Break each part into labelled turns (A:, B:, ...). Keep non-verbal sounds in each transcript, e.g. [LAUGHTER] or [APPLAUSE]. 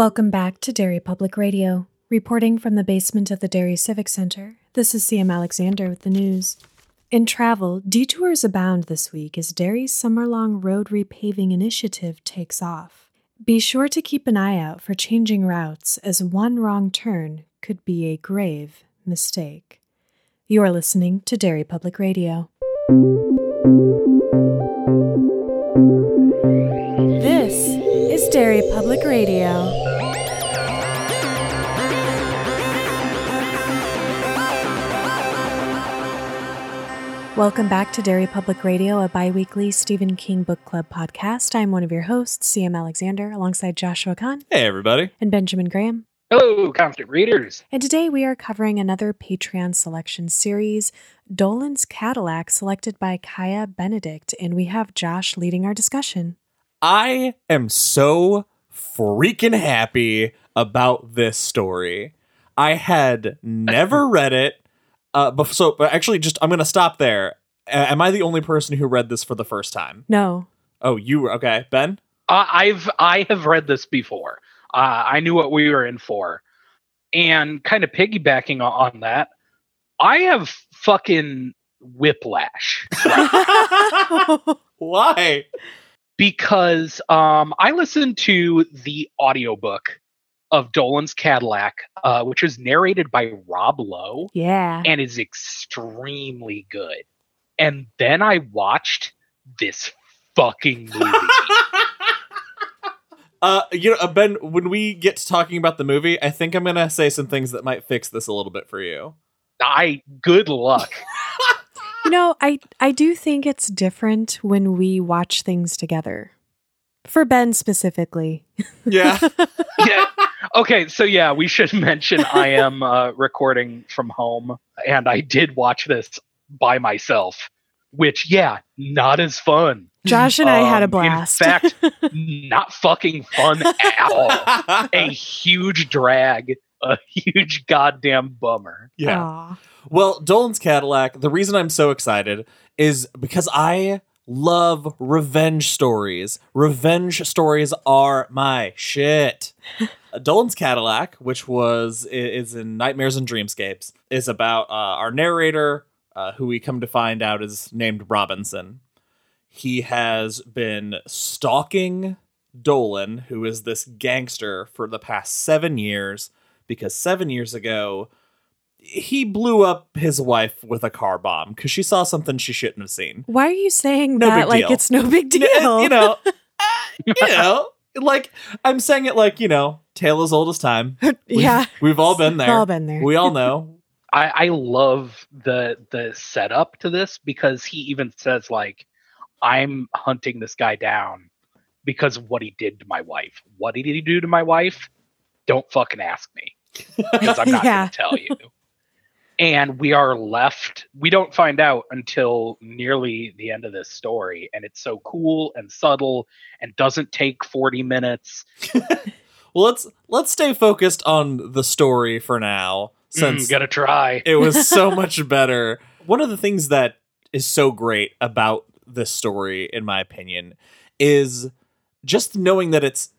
A: Welcome back to Derry Public Radio. Reporting from the basement of the Derry Civic Center, this is CM Alexander with the news. In travel, detours abound this week as Derry's summer long road repaving initiative takes off. Be sure to keep an eye out for changing routes, as one wrong turn could be a grave mistake. You are listening to Derry Public Radio. This is Derry Public Radio. Welcome back to Derry Public Radio, a bi weekly Stephen King Book Club podcast. I'm one of your hosts, CM Alexander, alongside Joshua Kahn
B: Hey, everybody.
A: and Benjamin Graham.
C: Hello, constant readers.
A: And today we are covering another Patreon selection series, Dolan's Cadillac, selected by Kaya Benedict. And we have Josh leading our discussion.
B: I am so freaking happy about this story. I had never [LAUGHS] read it. Uh, bef- so but actually, just I'm going to stop there. A- am I the only person who read this for the first time?
A: No.
B: Oh, you were okay, Ben.
C: Uh, I've I have read this before. Uh, I knew what we were in for, and kind of piggybacking on that, I have fucking whiplash [LAUGHS]
B: Why?
C: because um, I listened to the audiobook of Dolan's Cadillac, uh, which is narrated by Rob Lowe.
A: yeah.
C: and is extremely good. And then I watched this fucking movie. [LAUGHS]
B: Uh, you know, uh, Ben. When we get to talking about the movie, I think I'm gonna say some things that might fix this a little bit for you.
C: I good luck. [LAUGHS]
A: You know, I, I do think it's different when we watch things together. For Ben specifically.
B: Yeah. [LAUGHS]
C: yeah. Okay, so yeah, we should [LAUGHS] mention I am uh, recording from home, and I did watch this by myself, which yeah, not as fun.
A: Josh and I had a
C: Um,
A: blast.
C: In fact, [LAUGHS] not fucking fun at all. [LAUGHS] A huge drag, a huge goddamn bummer.
B: yeah.
A: Aw.
B: Well, Dolan's Cadillac, the reason I'm so excited is because I love revenge stories. Revenge stories are my shit. [LAUGHS] Dolan's Cadillac, which was is in Nightmares and Dreamscapes, is about uh, our narrator, uh, who we come to find out is named Robinson. He has been stalking Dolan, who is this gangster, for the past seven years, because seven years ago, he blew up his wife with a car bomb because she saw something she shouldn't have seen.
A: Why are you saying
B: No
A: that like
B: deal.
A: it's no big deal?
B: You know, [LAUGHS] uh, you know, like I'm saying it like you know, tale as old as time. [LAUGHS] We've-
A: yeah.
B: we've all been
A: We've
B: there.
A: all been there.
B: We all [LAUGHS] know.
C: I, I love the the setup to this because he even says like, "I'm hunting this guy down because of what he did to my wife. What did he do to my wife? Don't fucking ask me because I'm not
A: Yeah.
C: going to tell you." And we are left. We don't find out until nearly the end of this story, and it's so cool and subtle and doesn't take 40 minutes. [LAUGHS]
B: Well, let's let's stay focused on the story for now, since
C: Mm, gotta try.
B: it was [LAUGHS] so much better. One of the things that is so great about this story, in my opinion, is just knowing that it's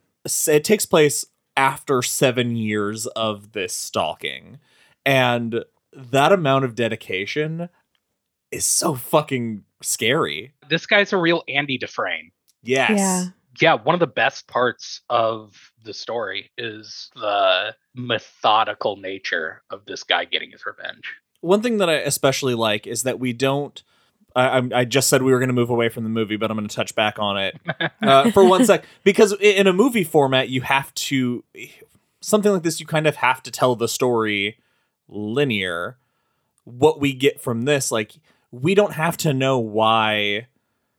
B: it takes place after seven years of this stalking, and that amount of dedication is so fucking scary.
C: This guy's a real Andy Dufresne.
B: Yes.
A: Yeah.
C: yeah, one of the best parts of the story is the methodical nature of this guy getting his revenge.
B: One thing that I especially like is that we don't. I, I'm- just said we were going to move away from the movie, but I'm going to touch back on it [LAUGHS] uh, for one sec because in a movie format, you have to something like this. You kind of have to tell the story linear. What we get from this, like, we don't have to know why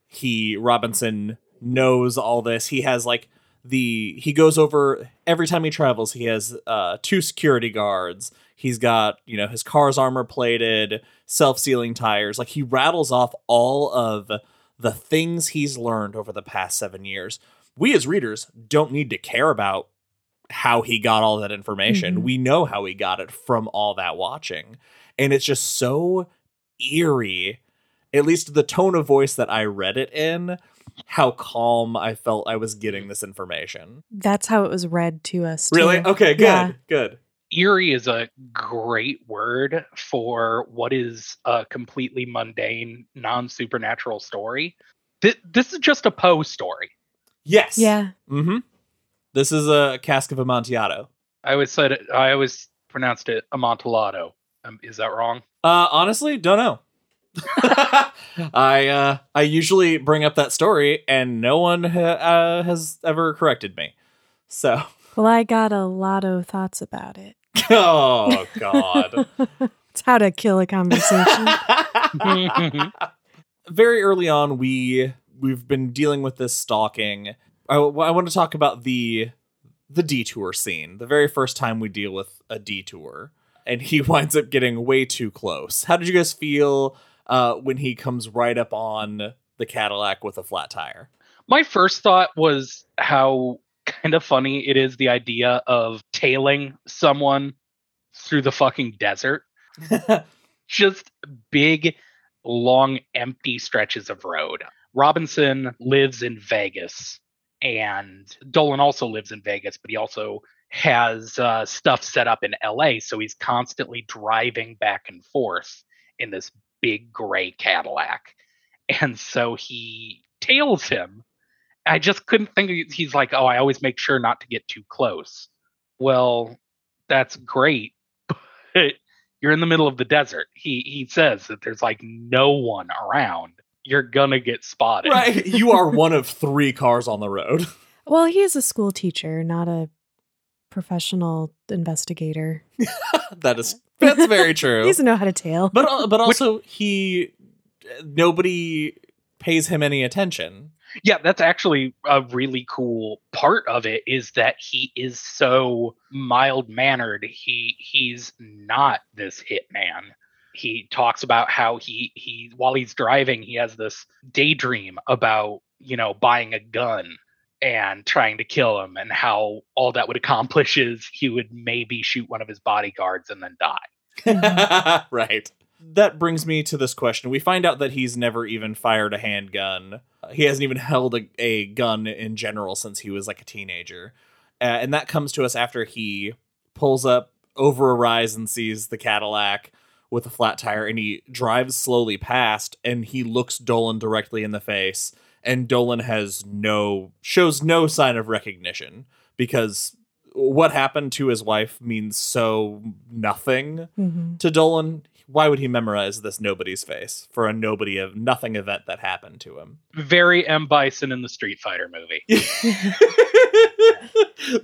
B: he Robinson knows all this. He has like the he goes over every time he travels. He has uh, two security guards. He's got you know his car's armor plated, self sealing tires. Like he rattles off all of the things he's learned over the past seven years. We as readers don't need to care about how he got all that information.
A: Mhm.
B: We know how he got it from all that watching. And it's just so eerie. At least the tone of voice that I read it in how calm I felt I was getting this information.
A: That's how it was read to us. Too.
B: Really? Okay, good.
A: Yeah.
B: Good.
C: Eerie is a great word for what is a completely mundane, non supernatural story. Th- this is just a Poe story.
B: Yes.
A: Yeah.
B: Mm-hmm. This is a cask of Amontillado.
C: I always said it, I always pronounced it Amontillado. Um, is that wrong?
B: Uh, honestly, don't know. [LAUGHS] I uh, I usually bring up that story, and no one ha- uh, has ever corrected me. So,
A: Well, I got a lot of thoughts about it. [LAUGHS]
B: oh god. [LAUGHS]
A: It's how to kill a conversation.
B: Very early on, we we've been dealing with this stalking. I, I want to talk about the the detour scene. The very first time we deal with a detour, and he [LAUGHS] winds up getting way too close. How did you guys feel uh, when he comes right up on the Cadillac with a flat tire?
C: My first thought was how kind of funny it is the idea of tailing someone through the fucking desert. [LAUGHS] Just big, long, empty stretches of road. Robinson lives in Vegas, and Dolan also lives in Vegas, but he also has uh, stuff set up in LA, so he's constantly driving back and forth in this big gray Cadillac. And so he tails him. I just couldn't think he's like, oh, I always make sure not to get too close. Well, that's great, [LAUGHS] but you're in the middle of the desert. He he says that there's like no one around. You're gonna get spotted.
B: right, [LAUGHS] you are one of three cars on the road. [LAUGHS]
A: well, he is a school teacher, not a professional investigator. [LAUGHS]
B: that is that's very true.
A: He doesn't know how to tail.
B: but uh, but also he nobody pays him any attention.
C: Yeah, that's actually a really cool part of it is that he is so mild mannered. He he's not this hitman. He talks about how he he while he's driving, he has this daydream about, you know, buying a gun and trying to kill him and how all that would accomplish is he would maybe shoot one of his bodyguards and then die. [LAUGHS]
B: right. That brings me to this question. We find out that he's never even fired a handgun. He hasn't even held a, a gun in general since he was like a teenager. Uh, and that comes to us after he pulls up over a rise and sees the Cadillac with a flat tire and he drives slowly past and he looks Dolan directly in the face and Dolan has no shows no sign of recognition because what happened to his wife means so nothing
A: Mhm.
B: to Dolan. Why would he memorize this nobody's face for a nobody of nothing event that happened to him?
C: Very M Bison in the Street Fighter movie. [LAUGHS] [LAUGHS]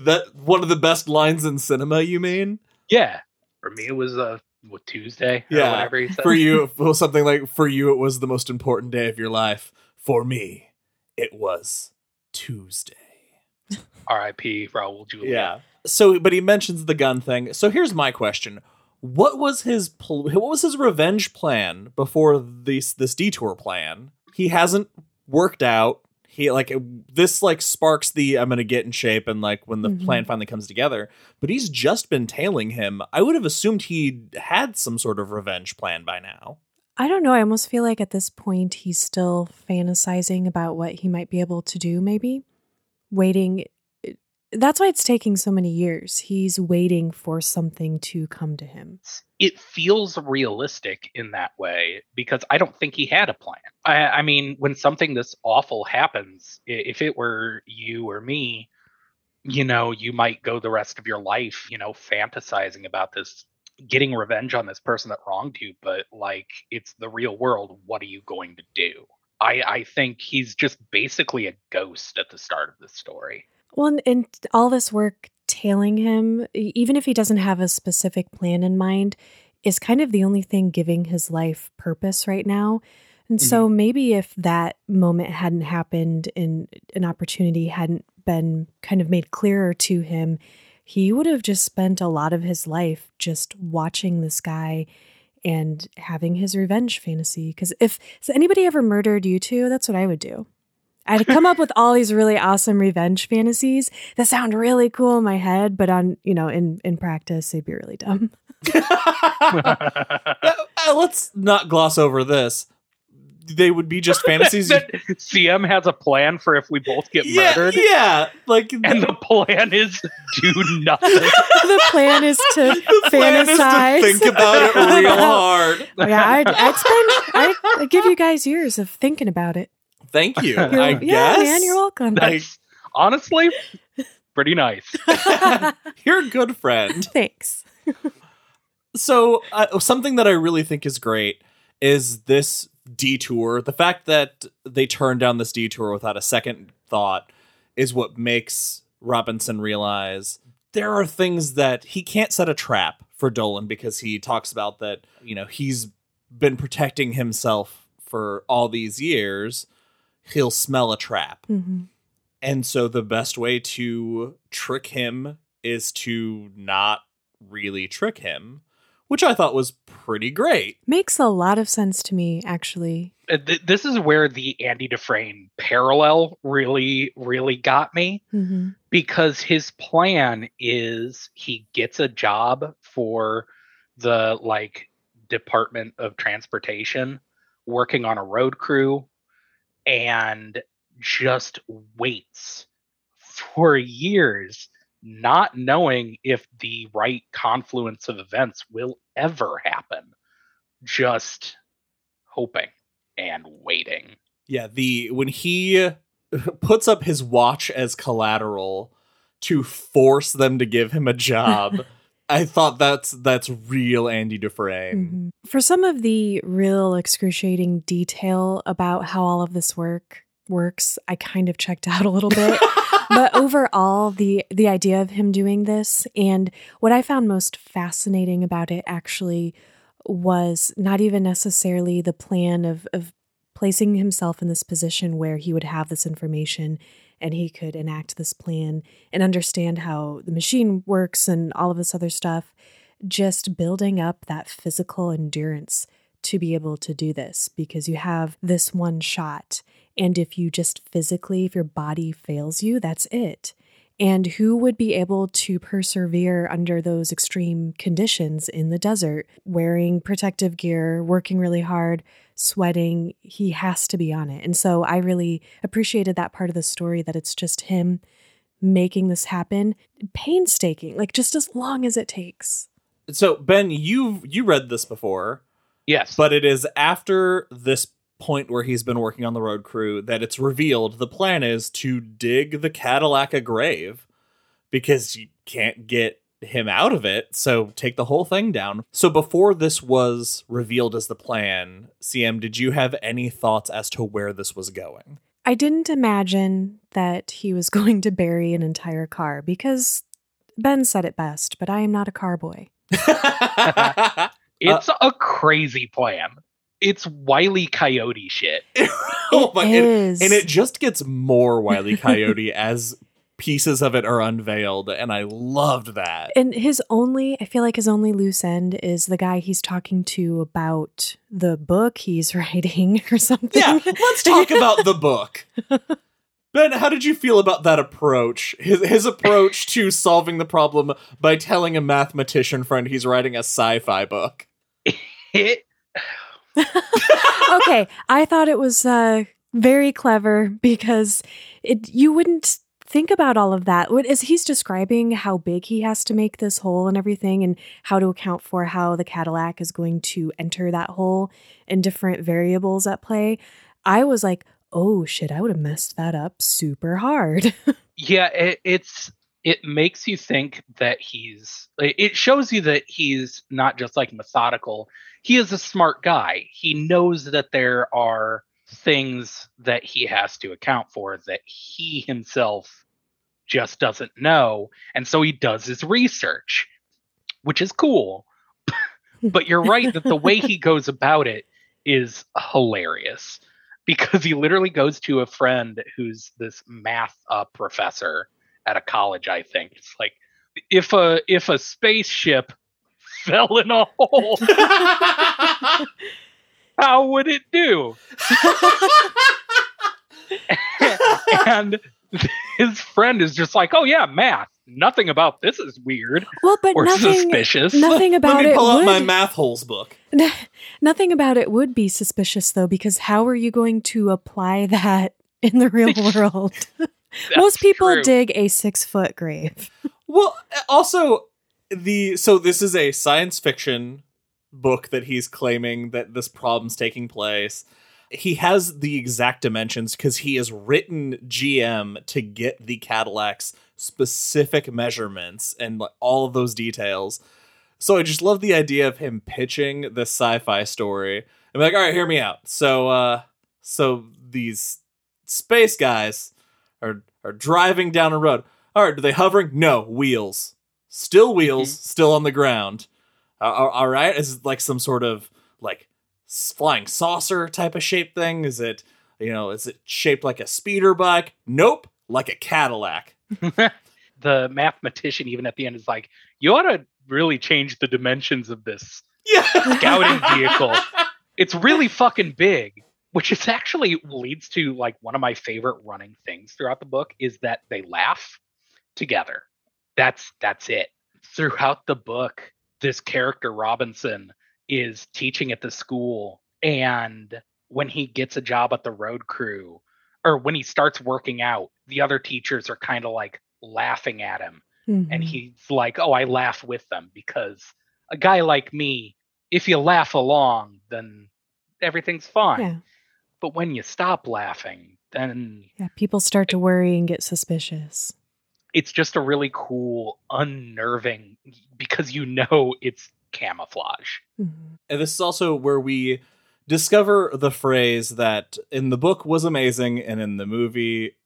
B: that one of the best lines in cinema, you mean?
C: Yeah. For me it was uh what, Tuesday or
B: Yeah,
C: whatever he said.
B: For you, well, something like for you, it was the most important day of your life. For me, it was Tuesday. [LAUGHS]
C: R.I.P. Raul Julia.
B: Yeah. So, but he mentions the gun thing. So here's my question: What was his pl- what was his revenge plan before this this detour plan? He hasn't worked out. He like this like sparks the I'm gonna get in shape and like when the
A: Mhm.
B: plan finally comes together. But he's just been tailing him. I would have assumed he had some sort of revenge plan by now.
A: I don't know. I almost feel like at this point he's still fantasizing about what he might be able to do, maybe. Waiting. That's why it's taking so many years. He's waiting for something to come to him.
C: It feels realistic in that way because I don't think he had a plan. I, I mean, when something this awful happens, if it were you or me, you know, you might go the rest of your life, you know, fantasizing about this, getting revenge on this person that wronged you. But like, it's the real world. What are you going to do? I, I think he's just basically a ghost at the start of the story.
A: Well, and, all this work tailing him, even if he doesn't have a specific plan in mind, is kind of the only thing giving his life purpose right now. And so mm-hmm. maybe if that moment hadn't happened and an opportunity hadn't been kind of made clearer to him, he would have just spent a lot of his life just watching this guy and having his revenge fantasy. Because if has anybody ever murdered you two, that's what I would do. I'd come up with all these really awesome revenge fantasies that sound really cool in my head, but on you know in in practice they'd be really dumb. [LAUGHS]
B: Uh, let's not gloss over this. they would be just [LAUGHS] fantasies.
C: CM has a plan for if we both get
B: yeah,
C: murdered,
B: yeah. Like
C: and the plan is do [LAUGHS] nothing.
A: the plan is to
B: the plan is
A: fantasize.
B: to think about it real hard.
A: yeah, I'd, I'd spend. I'd, I'd give you guys years of thinking about it.
B: Thank you. I
A: yeah,
B: guess.
A: man, you're welcome.
C: That's honestly pretty nice. [LAUGHS] [LAUGHS]
B: You're a good friend.
A: Thanks.
B: So, uh, something that I really think is great is this detour. The fact that they turned down this detour without a second thought is what makes Robinson realize there are things that he can't set a trap for Dolan because he talks about that, you know, he's been protecting himself for all these years. He'll smell a trap.
A: hmm
B: And so the best way to trick him is to not really trick him, which I thought was pretty great.
A: Makes a lot of sense to me, actually.
C: Uh, th- This is where the Andy Dufresne parallel really, really got me
A: hmm
C: because his plan is he gets a job for the like Department of Transportation working on a road crew and just waits for years not knowing if the right confluence of events will ever happen just hoping and waiting.
B: Yeah, the when he [LAUGHS] puts up his watch as collateral to force them to give him a job, [LAUGHS] I thought that's that's real Andy Dufresne.
A: Mhm. For some of the real excruciating detail about how all of this work works, I kind of checked out a little bit. [LAUGHS] but overall, the the idea of him doing this and what I found most fascinating about it actually was not even necessarily the plan of of placing himself in this position where he would have this information and he could enact this plan and understand how the machine works and all of this other stuff just building up that physical endurance to be able to do this because you have this one shot. And if you just physically, if your body fails you, that's it. And who would be able to persevere under those extreme conditions in the desert, wearing protective gear, working really hard, sweating? He has to be on it. And so I really appreciated that part of the story that it's just him making this happen, painstaking, like just as long as it takes.
B: So Ben, you've you read this before,
C: yes
B: but it is after this point where he's been working on the road crew that it's revealed the plan is to dig the Cadillac a grave because you can't get him out of it. So take the whole thing down. So before this was revealed as the plan, CM, did you have any thoughts as to where this was going?
A: I didn't imagine that he was [LAUGHS] going to bury an entire car because Ben said it best, but I am not a car boy. [LAUGHS] [LAUGHS]
C: It's a crazy plan. It's Wiley Coyote shit. [LAUGHS]
B: oh my!
A: It
B: And, and it just gets more Wily Coyote [LAUGHS] as pieces of it are unveiled, and I loved that.
A: And his only, I feel like his only loose end is the guy he's talking to about the book he's [LAUGHS] writing or something.
B: Yeah, let's talk about the book. Ben, how did you feel about that approach? His his approach to solving the problem by telling a mathematician friend he's writing a sci-fi book.
C: It [LAUGHS]
A: okay, I thought it was uh, very clever because it you wouldn't think about all of that. What is he's describing how big he has to make this hole and everything, and how to account for how the Cadillac is going to enter that hole and different variables at play. I was like, oh shit, I would have messed that up super hard. [LAUGHS]
C: yeah, it, it's it makes you think that he's it shows you that he's not just like methodical. He is a smart guy. He knows that there are things that he has to account for that he himself just doesn't know. And so he does his research, which is cool. [LAUGHS] but you're right that the way he [LAUGHS] goes about it is hilarious because he literally goes to a friend who's this math uh, professor at a college, I think. It's like if a if a spaceship fell in a hole, [LAUGHS] how would it do? [LAUGHS] and his friend is just like, "Oh yeah, math. nothing about this is weird
A: Well, but
C: or
A: nothing
C: suspicious.
A: nothing about
B: Let me
A: it
B: pull
A: would
B: out my math holes book. [LAUGHS]
A: nothing about it would be suspicious though because how are you going to apply that in the real world? Most people
C: true.
A: dig a 6-foot grave.
B: Well, also the so this is a science fiction book that he's claiming that this problem's taking place. He has the exact dimensions because he has written GM to get the Cadillac's specific measurements and like, all of those details. So I just love the idea of him pitching this sci-fi story. I'm like, all right, hear me out. So, uh, so these space guys are are driving down a road. All right, are they hovering? No, wheels. Still wheels, still on the ground. Uh, all- all right, is it like some sort of like flying saucer type of shape thing? Is it you know? Is it shaped like a speeder bike? Nope, like a Cadillac. [LAUGHS]
C: the mathematician even at the end is like, you ought to really change the dimensions of this
B: Yeah,
C: scouting vehicle. [LAUGHS] It's really fucking big, which is actually leads to like one of my favorite running things throughout the book is that they laugh together. That's that's it. Throughout the book, this character Robinson is teaching at the school and when he gets a job at the road crew or when he starts working out, the other teachers are kind of like laughing at him and
A: Mhm.
C: he's like, "Oh, I laugh with them because a guy like me, if you laugh along, then everything's fine.
A: yeah.
C: But when you stop laughing, then
A: Yeah, people start to worry and get suspicious.
C: It's just a really cool, unnerving because you know it's camouflage.
A: Mhm.
B: And this is also where we discover the phrase that in the book was amazing and in the movie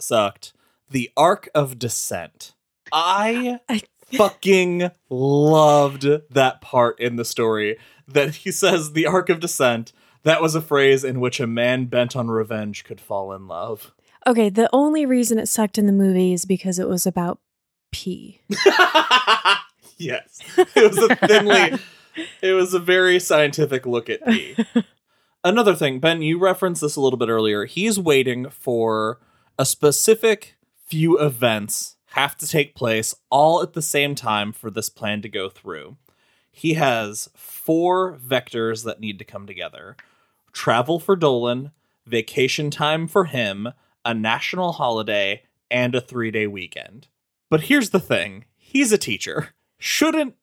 B: sucked the arc of descent. I
A: I- [LAUGHS]
B: fucking loved that part in the story that he says the arc of descent. That was a phrase in which a man bent on revenge could fall in love.
A: Okay, the only reason it sucked in the movie is because it was about pee. [LAUGHS]
B: yes. It was a thinly it was a very scientific look at pee. [LAUGHS] Another thing, Ben, you referenced this a little bit earlier. He's waiting for a specific few events have to take place all at the same time for this plan to go through. He has four vectors that need to come together. Travel for Dolan, vacation time for him, a national holiday, and a 3-day weekend. But here's the thing. He's a teacher. Shouldn't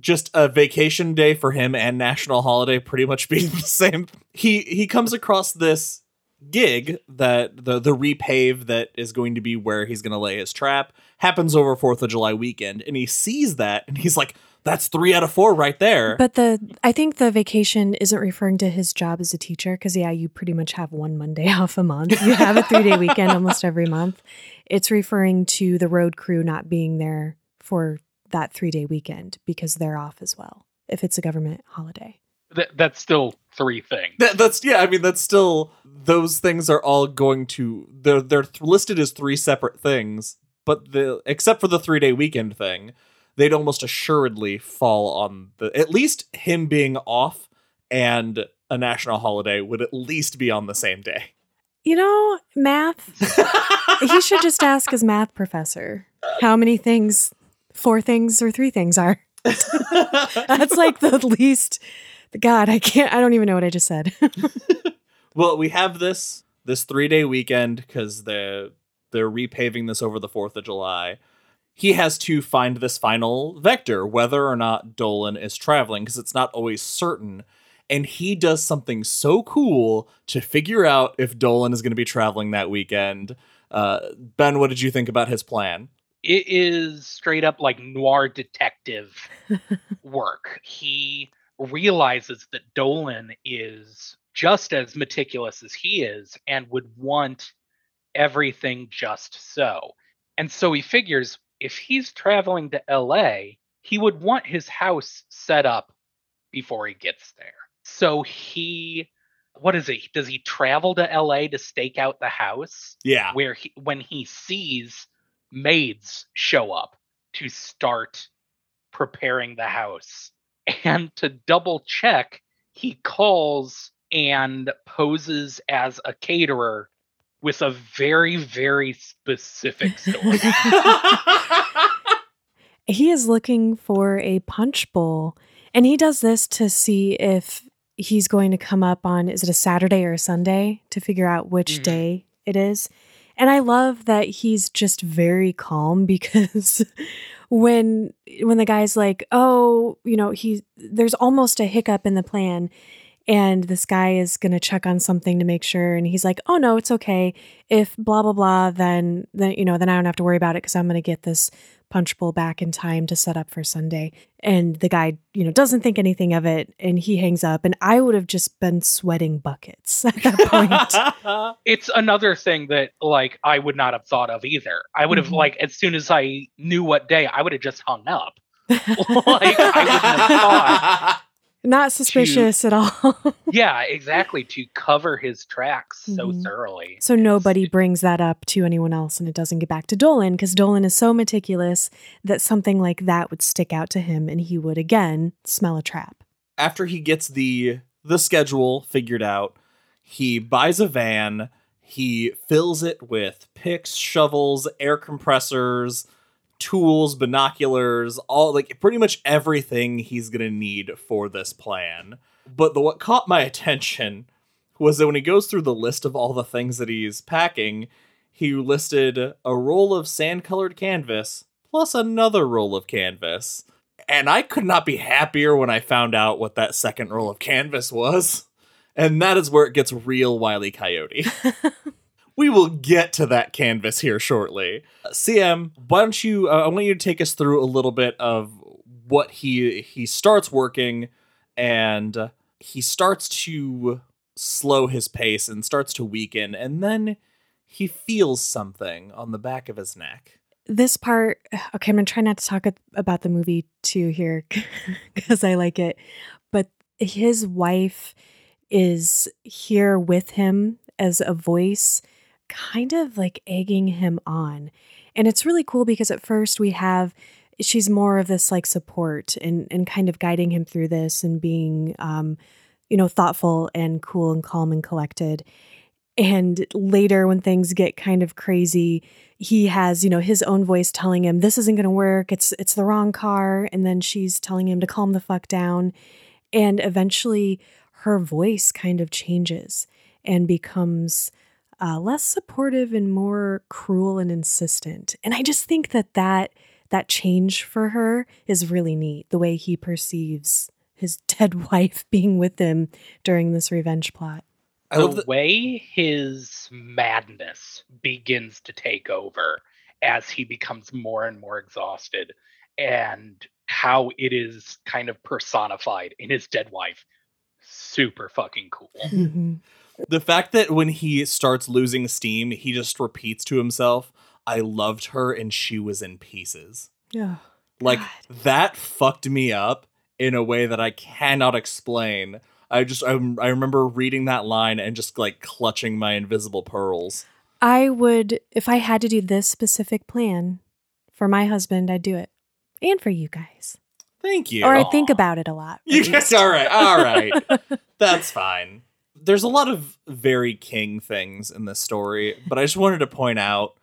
B: just a vacation day for him and national holiday pretty much be [LAUGHS] the same. He he comes across this gig that the the repave that is going to be where he's going to lay his trap happens over 4th of July weekend and he sees that and he's like that's 3 out of 4 right there.
A: But the I think the vacation isn't referring to his job as a teacher because yeah, you pretty much have one Monday [LAUGHS] off a month. You have a three day weekend [LAUGHS] almost every month. It's referring to the road crew not being there for that three day weekend because they're off as well. If it's a government holiday.
C: Th- that's still three things.
B: That, that's yeah. I mean, that's still those things are all going to they're they're th- listed as three separate things, but the except for the three day weekend thing, they'd almost assuredly fall on the at least him being off and a national holiday would at least be on the same day.
A: You know, math. he should just ask his math professor how many things, four things or three things are. [LAUGHS] That's like the least. God, I can't. I don't even know what I just said. [LAUGHS]
B: well, we have this this three day weekend because they're they're repaving this over the Fourth of July. He has to find this final vector, whether or not Dolan is traveling, because it's not always certain. And he does something so cool to figure out if Dolan is going to be traveling that weekend. Uh, ben, what did you think about his plan?
C: It is straight up like noir detective [LAUGHS] work. He realizes that Dolan is just as meticulous as he is and would want everything just so. And so he figures if he's traveling to LA, he would want his house set up before he gets there. So he what is it? Does he travel to LA to stake out the house?
B: Yeah.
C: Where he when he sees maids show up to start preparing the house. And to double check, he calls and poses as a caterer with a very, very specific story. [LAUGHS]
A: He is looking for a punch bowl, and he does this to see if he's going to come up on is it a Saturday or a Sunday to figure out which
C: Mhm.
A: day it is. And I love that he's just very calm [LAUGHS] because when when the guy's like, "Oh, you know, he there's almost a hiccup in the plan." And this guy is going to check on something to make sure. And he's like, oh, no, it's okay. If blah, blah, blah, then, then you know, then I don't have to worry about it because I'm going to get this punch bowl back in time to set up for Sunday. And the guy, you know, doesn't think anything of it and he hangs up. And I would have just been sweating buckets [LAUGHS] at that point. [LAUGHS]
C: It's another thing that like I would not have thought of either. I would have
A: Mhm.
C: like as soon as I knew what day, I would have just hung up. [LAUGHS] like I wouldn't have thought.
A: Not suspicious at all. [LAUGHS]
C: Yeah, exactly. To cover his tracks so
A: Mhm.
C: thoroughly.
A: so nobody brings that up to anyone else and it doesn't get back to Dolan because Dolan is so meticulous that something like that would stick out to him and he would again smell a trap.
B: After he gets the the schedule figured out, he buys a van, he fills it with picks, shovels, air compressors, tools, binoculars, all like pretty much everything he's going to need for this plan. But the what caught my attention was that when he goes through the list of all the things that he's packing, he listed a roll of sand-colored canvas plus another roll of canvas. And I could not be happier when I found out what that second roll of canvas was. And that is where it gets real Wily Coyote. [LAUGHS] we will get to that canvas here shortly. CM, why don't you? Uh, I want you to take us through a little bit of what he he starts working, and he starts to slow his pace and starts to weaken, and then he feels something on the back of his neck.
A: this part [SIGHS] okay i'm gonna try not to talk about the movie too here [LAUGHS] because i like it but his wife is here with him as a voice kind of like egging him on and it's really cool because at first we have she's more of this like support and and kind of guiding him through this and being um you know thoughtful and cool and calm and collected and later when things get kind of crazy he has you know his own voice telling him this isn't going to work. It's it's the wrong car and then she's telling him to calm the fuck down and eventually her voice kind of changes and becomes uh, less supportive and more cruel and insistent. And i just think that that that change for her is really neat the way he perceives his [LAUGHS] dead wife being with him during this revenge plot.
B: I love
C: the way his madness begins to take over as he becomes more and more exhausted and how it is kind of personified in his dead wife. Super fucking cool.
A: Mhm.
B: The fact that when he starts losing steam, he just repeats to himself, I loved her and she was in pieces.
A: yeah
B: Like
A: God.
B: that fucked me up in a way that I cannot explain. I just I, I remember reading that line and just like clutching my invisible pearls.
A: I would, if I had to do this specific plan for my husband, I'd do it. And for you guys.
B: Thank you.
A: Or I think about it a lot.
B: You guys, all right, all right. [LAUGHS] That's fine. There's a lot of very king things in this story, but I just wanted to point out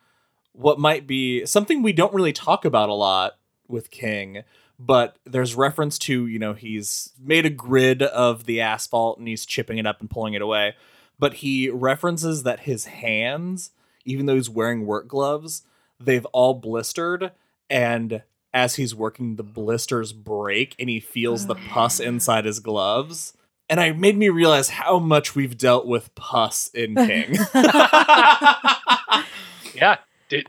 B: what might be something we don't really talk about a lot with King, but there's reference to, you know, he's made a grid of the asphalt and he's chipping it up and pulling it away. But he references that his hands, even though he's wearing work gloves, they've all blistered and as he's working the blisters break and he feels the pus [SIGHS] inside his gloves and I made me realize how much we've dealt with pus in [LAUGHS] King. [LAUGHS]
C: yeah dude,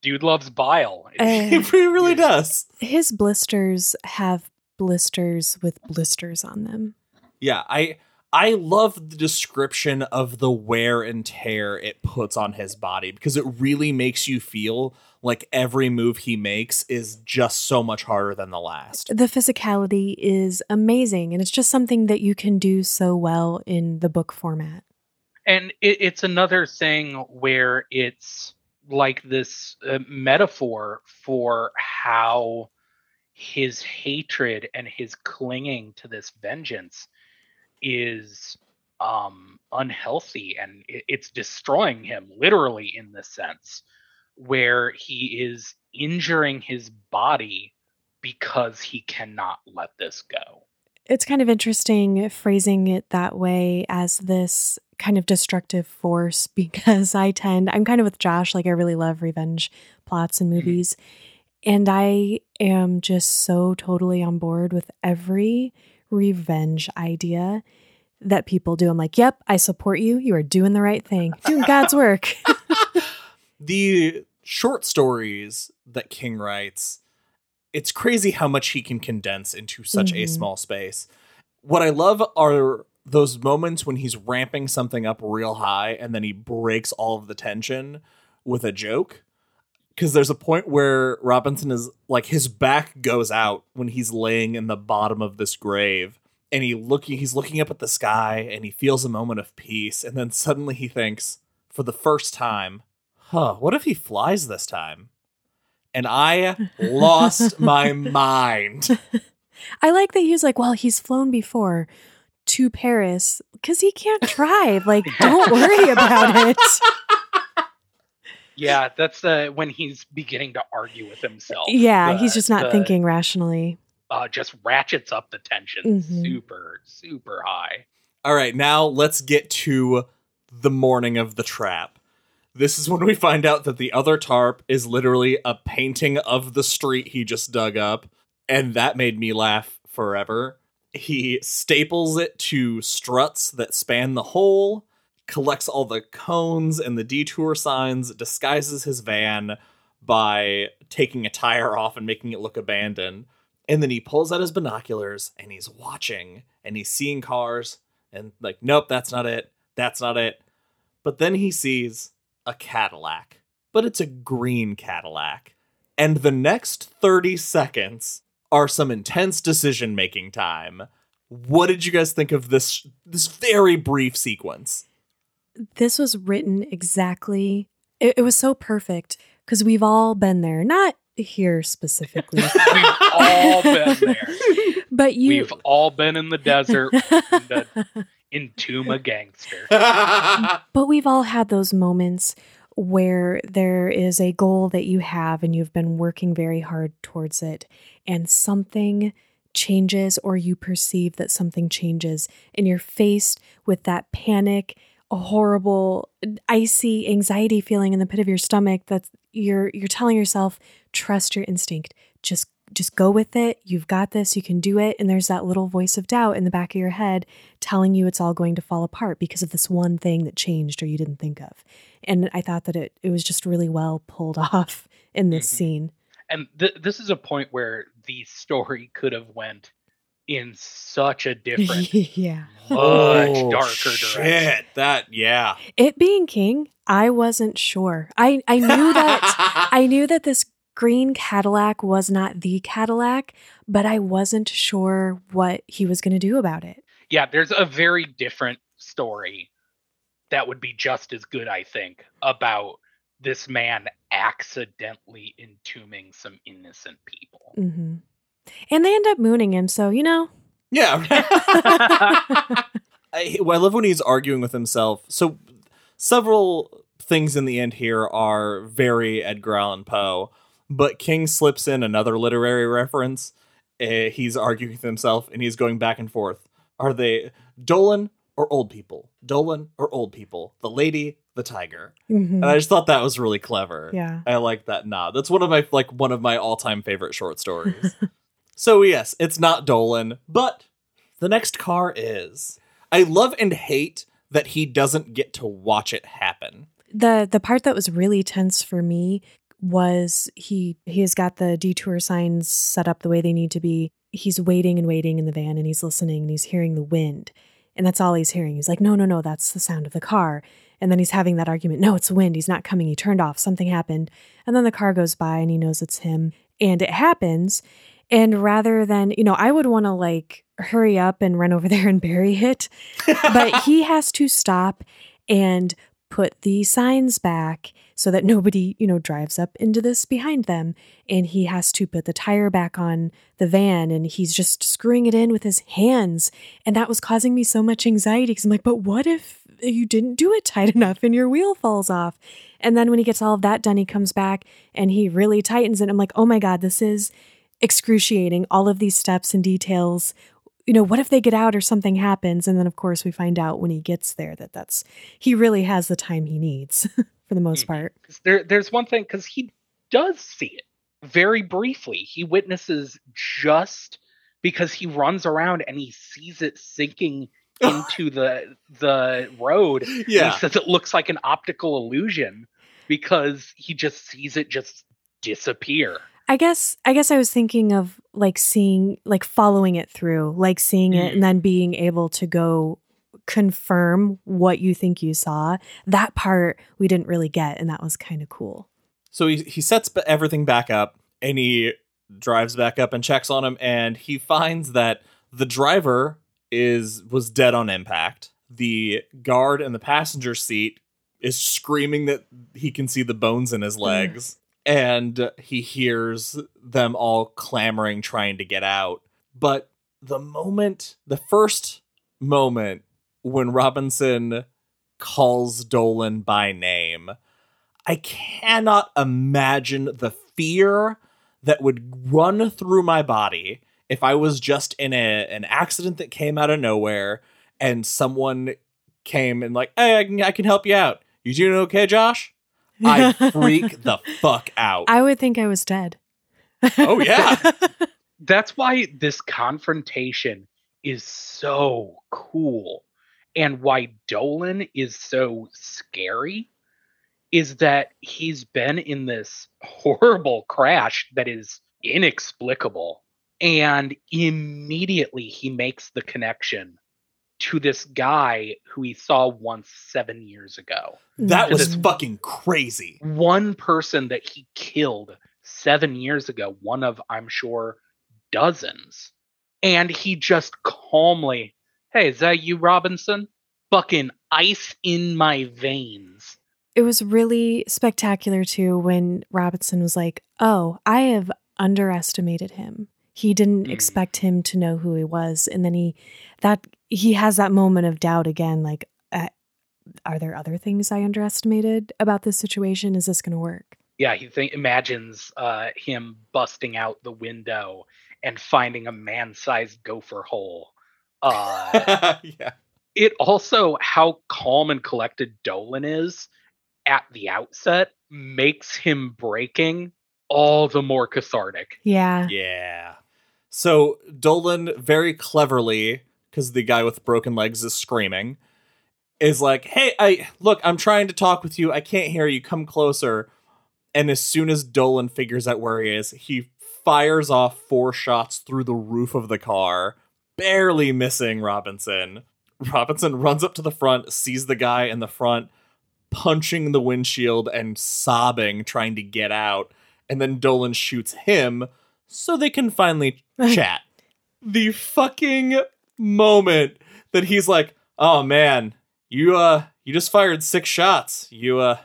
C: dude loves bile [LAUGHS]
A: Eh.
B: he really does.
A: His blisters have blisters with blisters on them.
B: Yeah, I I love the description of the wear and tear it puts on his body because it really makes you feel like every move he makes is just so much harder than the last.
A: The physicality is amazing, and it's just something that you can do so well in the book format.
C: and it, it's another thing where it's like this uh, metaphor for how his hatred and his clinging to this vengeance is um unhealthy and it's destroying him literally in this sense where he is injuring his body because he cannot let this go.
A: It's kind of interesting phrasing it that way as this kind of destructive force [LAUGHS] because I tend, I'm kind of with Josh, like I really love revenge plots and mm-hmm. movies. And I am just so totally on board with every revenge idea that people do. I'm like, yep, I support you. You are doing the right thing, doing God's work. [LAUGHS] [LAUGHS]
B: the short stories that King writes, it's crazy how much he can condense into such a
A: Mhm.
B: small space. What I love are those moments when he's ramping something up real high and then he breaks all of the tension with a joke. Because there's a point where Robinson is like his back goes out when he's laying in the bottom of this grave and he looking he's looking up at the sky and he feels a moment of peace and then suddenly he thinks for the first time huh, what if he flies this time? And I [LAUGHS] lost my mind. [LAUGHS]
A: I like that he's like, well, he's flown before to Paris because he can't drive. Like, don't worry about it.
C: Yeah, that's uh, when he's beginning to argue with himself.
A: Yeah,
C: The-
A: he's just not
C: the-
A: thinking rationally.
C: Uh, just ratchets up the tension
A: Mhm.
C: super, super high.
B: All right, now let's get to the morning of the trap. This is when we find out that the other tarp is literally a painting of the street he just dug up, and that made me laugh forever. He staples it to struts that span the hole, collects all the cones and the detour signs, disguises his van by taking a tire off and making it look abandoned. And then he pulls out his binoculars and he's watching and he's seeing cars and like, nope, that's not it. That's not it. But then he sees a Cadillac, but it's a green Cadillac. And the next 30 seconds are some intense decision making time. What did you guys think of this this very brief sequence?
A: This was written exactly. It, it was so perfect because we've all been there. Not here specifically, [LAUGHS]
C: We've all been there. [LAUGHS]
A: but you.
C: We've all been in the desert and [LAUGHS] uh, entomb a gangster. [LAUGHS]
A: But we've all had those moments where there is a goal that you have and you've been working very hard towards it, and something changes, or you perceive that something changes, and you're faced with that panic, a horrible, icy anxiety feeling in the pit of your stomach that you're you're telling yourself, trust your instinct. Just just go with it. You've got this. You can do it. And there's that little voice of doubt in the back of your head telling you it's all going to fall apart because of this one thing that changed or you didn't think of. And I thought that it it was just really well pulled [LAUGHS] off in this
C: Mhm.
A: scene.
C: and th- this is a point where the story could have went in such a [LAUGHS] different
A: yeah.
C: much
B: Oh,
C: darker
B: shit.
C: direction
B: That yeah.
A: It being king, I wasn't sure. I I knew that [LAUGHS] I knew that this green Cadillac was not the Cadillac, but I wasn't sure what he was going to do about it.
C: yeah there's a very different story that would be just as good i think about this man accidentally entombing some innocent people
A: hmm And they end up mooning him, so you know.
B: Yeah. [LAUGHS] I, well, I love when he's arguing with himself. So, several things in the end here are very Edgar Allan Poe, but King slips in another literary reference. Uh, he's arguing with himself and he's going back and forth. Are they Dolan or old people? Dolan or old people? The lady, the tiger.
A: Mhm.
B: And I just thought that was really clever.
A: Yeah.
B: I like that nod. That's one of my like one of my all-time favorite short stories. [LAUGHS] so yes, it's not Dolan, but the next car is. I love and hate that he doesn't get to watch it happen.
A: the the part that was really tense for me was he he has got the detour signs set up the way they need to be. He's waiting and waiting in the van and he's listening and he's hearing the wind. And that's all he's hearing. He's like no no no that's the sound of the car. And then he's having that argument no it's wind. He's not coming. He turned off. Something happened. And then the car goes by and he knows it's him. And it happens. And rather than you know i would want to like hurry up and run over [LAUGHS] there and bury it but he has to stop and put the signs back so that nobody, you know, drives up into this behind them. And he has to put the tire back on the van and he's just screwing it in with his hands. And that was causing me so much anxiety because I'm like, but what if you didn't do it tight enough and your wheel falls off? And then when he gets all of that done, he comes back and he really tightens it. I'm like, oh my God, this is excruciating, all of these steps and details. You know, what if they get out or something happens? And then, of course, we find out when he gets there that that's he really has the time he needs [LAUGHS] for the most
C: Mhm.
A: part.
C: 'Cause There, there's one thing because he does see it very briefly. He witnesses just because he runs around and he sees it sinking [LAUGHS] into the the road. and
B: Yeah.
C: He says it looks like an optical illusion because he just sees it just disappear.
A: I guess I guess I was thinking of like seeing like following it through, like seeing it
C: Mm.
A: and then being able to go confirm what you think you saw. That part we didn't really get and that was kind of cool.
B: So he he sets everything back up and he drives back up and checks on him and he finds that the driver is was dead on impact. The guard in the passenger seat is screaming that he can see the bones in his legs and he hears them all clamoring trying to get out. But the moment, the first moment when Robinson calls Dolan by name, I cannot imagine the fear that would run through my body if I was just in a an accident that came out of nowhere and someone came and like, "Hey, I can I can help you out. You doing okay, Josh?" I [LAUGHS] freak the fuck out.
A: I would think I was dead.
B: Oh, yeah. [LAUGHS]
C: That's why this confrontation is so cool and why Dolan is so scary is that he's been in this horrible crash that is inexplicable and immediately he makes the connection to this guy who he saw once 7 years ago
B: that was fucking crazy.
C: one person that he killed seven years ago, one of, I'm sure, dozens. And he just calmly, hey, is that you, Robinson? Fucking ice in my veins.
A: It was really spectacular too when Robinson was like, "Oh, I have underestimated him. He didn't
C: Mm.
A: expect him to know who he was." And then he that he has that moment of doubt again like uh, are there other things I underestimated about this situation? Is this going to work?
C: Yeah, he think, imagines uh, him busting out the window and finding a man sized gopher hole. Uh, [LAUGHS]
B: yeah.
C: it also, how calm and collected Dolan is at the outset makes him breaking all the more cathartic.
A: Yeah.
B: Yeah. So Dolan very cleverly, because the guy with broken legs is screaming, is like, "Hey, I look, I'm trying to talk with you. I can't hear you. Come closer." And as soon as Dolan figures out where he is, he fires off four shots through the roof of the car, barely missing Robinson. Robinson runs up to the front, sees the guy in the front punching the windshield and sobbing trying to get out, and then Dolan shoots him so they can finally [LAUGHS] chat. The fucking moment that he's like, "Oh man, you uh you just fired six shots. You uh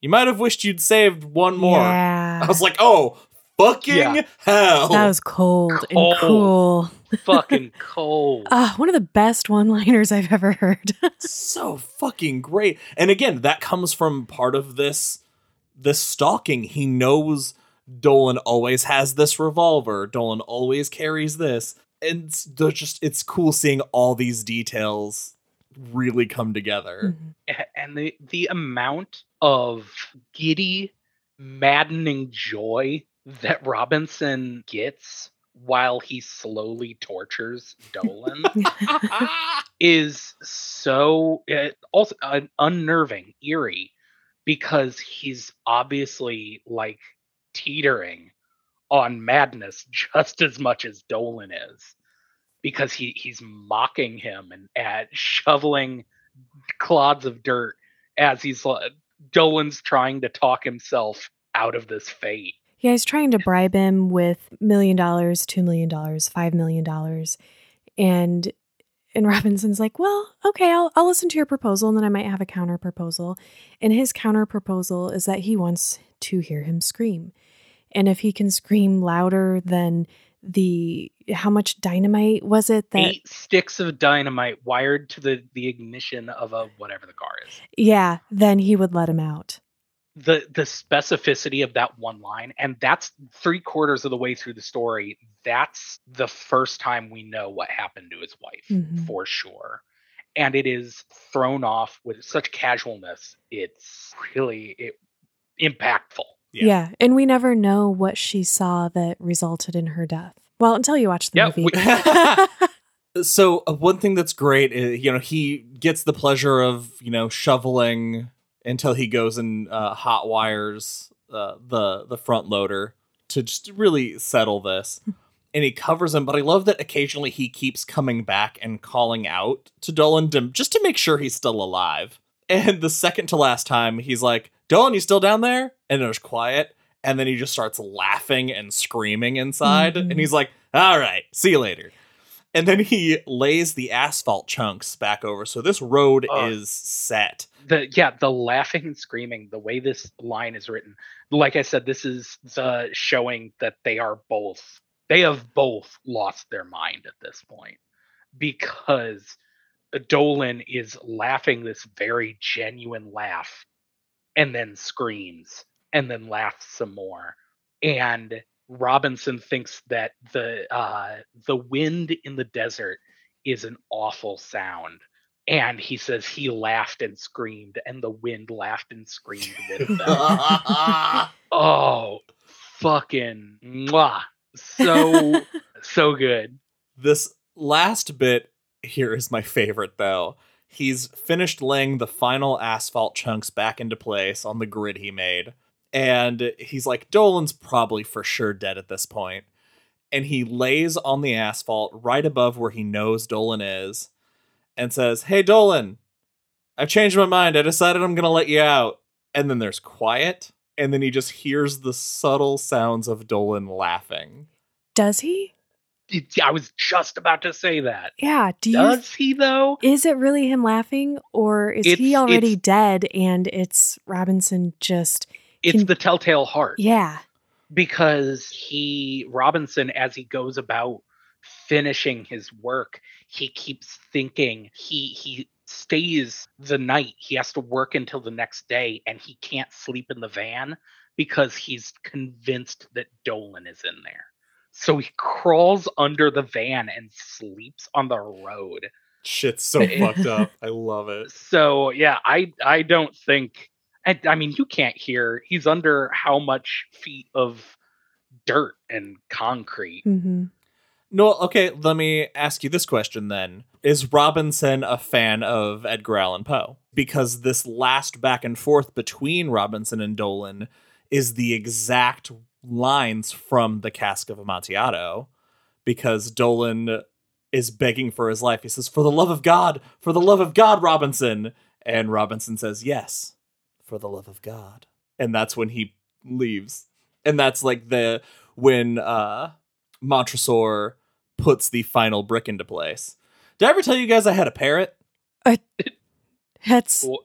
B: you might have wished you'd saved one more."
A: Yeah.
B: I was like, "Oh, fucking
C: Yeah.
A: that was cold,
C: Cold.
A: and cool.
C: Fucking [LAUGHS] cold.
A: Ah, one of the best one-liners I've ever heard. [LAUGHS]
B: so fucking great. And again, that comes from part of this this stalking. He knows Dolan always has this revolver. Dolan always carries this. And it's they're just it's cool seeing all these details really come together.
C: A- and the the amount of giddy maddening joy that robinson gets while he slowly tortures dolan [LAUGHS] is so uh, also uh, unnerving eerie because he's obviously like teetering on madness [LAUGHS] just as much as dolan is because he he's mocking him and at shoveling clods of dirt as he's uh, Dolan's trying to talk himself out of this fate.
A: Yeah, he's trying to bribe him with million dollars, two million dollars, five million dollars, and and Robinson's like, well, okay, I'll I'll listen to your proposal, and then I might have a counter proposal. And his counter proposal is that he wants to hear him scream, and if he can scream louder than the how much dynamite was it that
C: Eight sticks of dynamite wired to the the ignition of a whatever the car is.
A: yeah, then he would let him out.
C: the the specificity of that one line and that's three quarters of the way through the story that's the first time we know what happened to his wife
A: Mhm.
C: for sure and it is thrown off with such casualness it's really it, impactful
B: Yeah.
A: Yeah. and we never know what she saw that resulted in her death. Well, until you watch the
C: Yeah,
A: movie.
C: we- [LAUGHS] [LAUGHS]
B: so uh, one thing that's great is you know he gets the pleasure of you know shoveling until he goes and uh, hot wires uh, the the front loader to just really settle this and he covers him but i love that occasionally he keeps coming back and calling out to dolan to, just to make sure he's still alive and the second to last time he's like dolan you still down there? And there's quiet. And then he just starts laughing and screaming inside.
A: Mhm.
B: and he's like all right see you later. And then he lays the asphalt chunks back over. So this road
C: Ugh.
B: is set.
C: The yeah the laughing and screaming the way this line is written. Like i said this is the showing that they are both they have both lost their mind at this point. Because dolan is laughing this very genuine laugh and then screams and then laughs some more. And robinson thinks that the uh the wind in the desert is an awful sound. And he says he laughed and screamed and the wind laughed and screamed with [LAUGHS] them. Oh fucking mwah. so [LAUGHS] so good.
B: This last bit here is my favorite, though. He's finished laying the final asphalt chunks back into place on the grid he made. And he's like, Dolan's probably for sure dead at this point. And he lays on the asphalt right above where he knows Dolan is and says, Hey, Dolan, I've changed my mind. I decided I'm going to let you out. And then there's quiet. And then he just hears the subtle sounds of Dolan laughing.
A: Does he?
C: I was just about to say that
A: Yeah. Do you?
C: does he though
A: is it really him laughing, or is
C: It's-
A: he already dead and it's Robinson just?
C: it's
A: Can-
C: the telltale heart
A: Yeah.
C: because he Robinson as he goes about finishing his work he keeps thinking he he stays the night he has to work until the next day and he can't sleep in the van because he's convinced that Dolan is in there so he crawls under the van and sleeps on the road
B: Shit's so [LAUGHS] fucked up. I love it.
C: so yeah i i don't think I, I mean you can't hear he's under how much feet of dirt and concrete
A: hmm
B: No, okay, let me ask you this question then. Is Robinson a fan of Edgar Allan Poe? Because this last back and forth between Robinson and Dolan is the exact lines from the Cask of Amontillado. Because Dolan is begging for his life. He says, For the love of God, for the love of God, Robinson. And Robinson says, Yes, for the love of God. And that's when he leaves. And that's like the when uh Montresor puts the final brick into place. Did I ever tell you guys I had a parrot?
A: That's.
C: Well,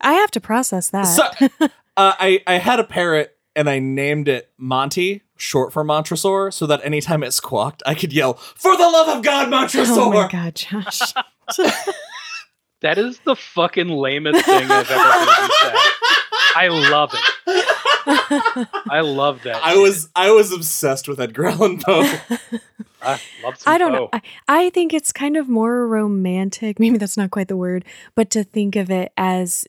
A: I have to process that.
B: So, [LAUGHS] uh, I I had a parrot and I named it Monty, short for Montresor, so that anytime it squawked, I could yell, "For the love of God, Montresor!"
A: oh my god, Josh. [LAUGHS]
C: that is the fucking lamest thing i've ever heard you say i love it [LAUGHS] i love that
B: I was I was obsessed with Edgar Allan Poe. [LAUGHS]
C: I love some
A: I don't know. I, I think it's kind of more romantic. Maybe that's not quite the word, but to think of it as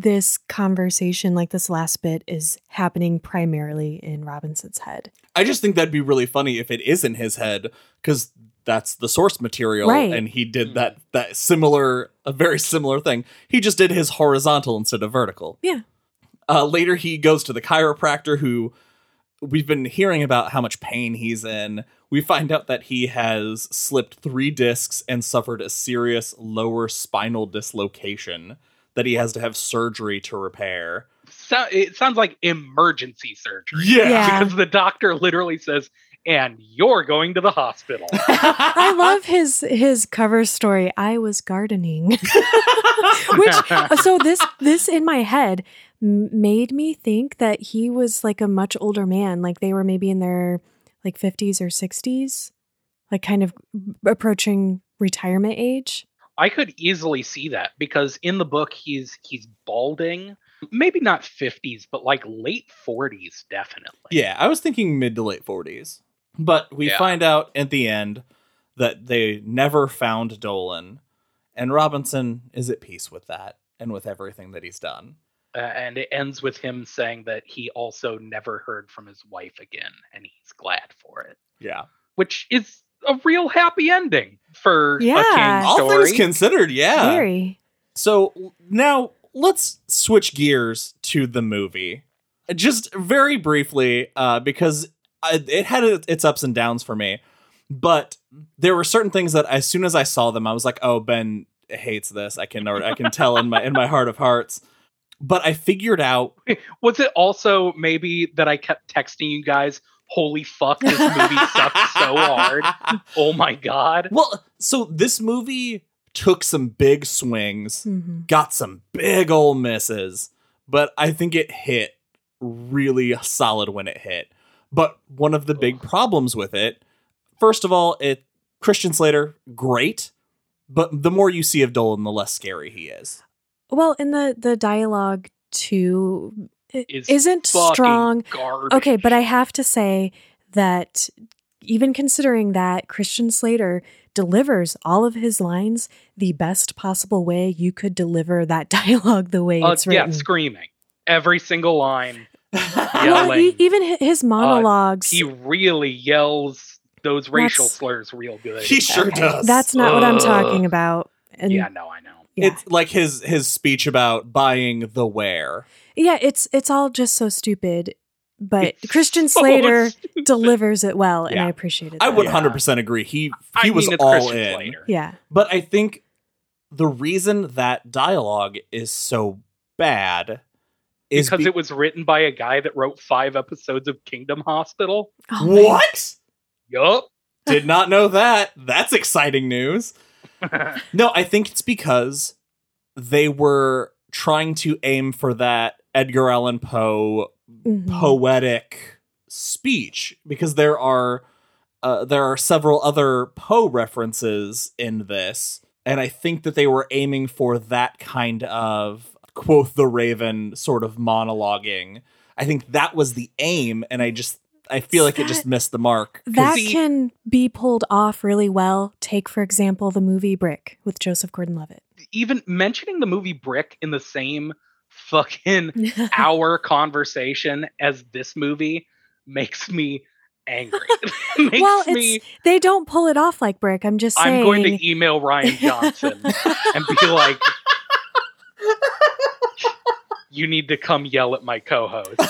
A: this conversation, like this last bit, is happening primarily in Robinson's head.
B: I just think that'd be really funny if it is in his head because that's the source material,
A: Right.
B: and he did that that similar a very similar thing. He just did his horizontal instead of vertical.
A: Yeah.
B: Uh, later, he goes to the chiropractor who we've been hearing about how much pain he's in. We find out that he has slipped three discs and suffered a serious lower spinal dislocation that he has to have surgery to repair.
C: So, it sounds like emergency surgery
A: Yeah.
C: because the doctor literally says and you're going to the hospital [LAUGHS] [LAUGHS]
A: I love his his cover story. I was gardening, [LAUGHS] which so this this in my head made me think that he was like a much older man, like they were maybe in their like fifties or sixties, like kind of approaching retirement age.
C: I could easily see that because in the book he's he's balding, maybe not 50s, but like late 40s, definitely.
B: Yeah, I was thinking mid to late 40s. But we
C: Yeah.
B: find out at the end that they never found Dolan, and Robinson is at peace with that and with everything that he's done.
C: Uh, and it ends with him saying that he also never heard from his wife again, and he's glad for it,
B: Yeah.
C: which is a real happy ending for a
A: Yeah.
C: King
B: All things considered, yeah.
A: Very.
B: So now let's switch gears to the movie. Just very briefly, uh, because I, it had its ups and downs for me. But there were certain things that as soon as I saw them, I was like, "Oh, Ben hates this. I can I can tell in my in my heart of hearts." But I figured out [LAUGHS]
C: Was it also maybe that I kept texting you guys, holy fuck, this movie sucks so hard? [LAUGHS] Oh my god.
B: well, so this movie took some big swings,
A: hmm
B: got some big old misses, but I think it hit really solid when it hit. But one of the big problems with it, first of all, it Christian Slater, great, but the more you see of Dolan, the less scary he is.
A: Well, in the the dialogue too it
C: Is
A: isn't strong.
C: Garbage.
A: Okay, but I have to say that even considering that Christian Slater delivers all of his lines the best possible way you could deliver that [LAUGHS] dialogue the way
C: Uh,
A: it's
C: yeah, screaming every single line. [LAUGHS]
A: well,
C: yelling.
A: e- even his monologues.
C: He really yells those racial slurs real good.
B: He sure does.
A: That's not what I'm talking about. And
C: yeah, no, I know.
A: Yeah.
B: It's like his his speech about buying the wear.
A: Yeah, it's it's all just so stupid. But Christian Slater
C: stupid.
A: delivers it well, and
B: Yeah.
A: I appreciated
B: I would 100% agree. He he
C: I
B: was
C: mean, it's
B: all
C: Christian
B: in.
C: Slater.
A: Yeah.
B: But I think the reason that dialogue is so bad is
C: because
B: be-
C: it was written by a guy that wrote five episodes of Kingdom Hospital.
A: Oh my-
B: what?
C: Yup.
B: Did not know that. That's exciting news. [LAUGHS] No, I think it's because they were trying to aim for that Edgar Allan Poe
A: Mhm.
B: poetic speech because there are uh, there are several other Poe references in this, and I think that they were aiming for that kind of quoth the Raven sort of monologuing. I think that was the aim, and I just I feel like it just missed the mark.
A: That
C: See-
A: can be pulled off really well. Take, for example, the movie Brick with Joseph Gordon Levitt.
C: Even mentioning the movie Brick in the same fucking [LAUGHS] hour conversation as this movie makes me angry. [LAUGHS] Makes
A: well,
C: me.
A: it's they don't pull it off like Brick. I'm just saying.
C: I'm going to email Rian Johnson and be like, [LAUGHS] "You need to come yell at my co-host."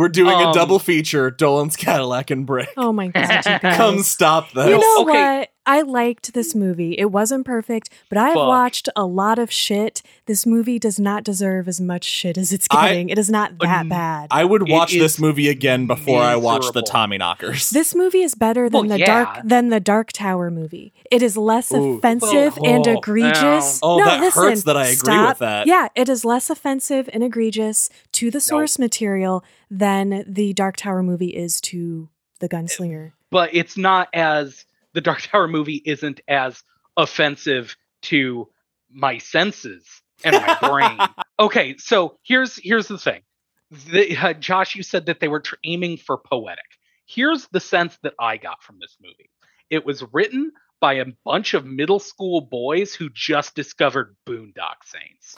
B: We're doing a
C: Um,
B: double feature: Dolan's Cadillac and Brick.
A: oh my god. [LAUGHS]
B: Come stop this.
A: You know
C: Okay.
A: what? I liked this movie. It wasn't perfect, but I've
C: Fuck.
A: watched a lot of shit. This movie does not deserve as much shit as it's
B: I-
A: getting. it is not that
C: Um,
A: bad.
B: I would watch this movie again before I watch the
C: miserable.
B: Tommy Knockers.
A: this movie is better than
C: Well,
A: the
C: yeah.
A: dark than the Dark Tower movie. It is less
B: Ooh.
A: offensive
C: Oh,
A: and egregious.
B: Oh,
A: no,
B: that
A: listen,
B: hurts that I agree
A: stop.
B: with that.
A: Yeah, it is less offensive and egregious to the source material than the Dark Tower movie is to the Gunslinger.
C: but it's not as the Dark Tower movie isn't as offensive to my senses and my [LAUGHS] brain. okay, so here's here's the thing. The, uh, Josh, you said that they were tr- aiming for poetic. Here's the sense that I got from this movie. It was written by a bunch of middle school boys who just discovered Boondock Saints.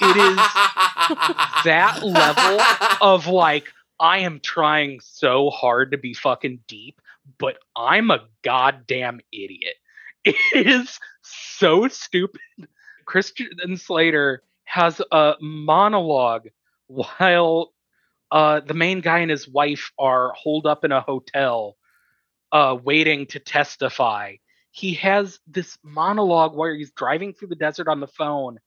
C: It is that level of like I am trying so hard to be fucking deep, but I'm a goddamn idiot. [LAUGHS] It is so stupid. Christian Slater has a monologue while uh, the main guy and his wife are holed up in a hotel uh, waiting to testify. He has this monologue where he's driving through the desert on the phone,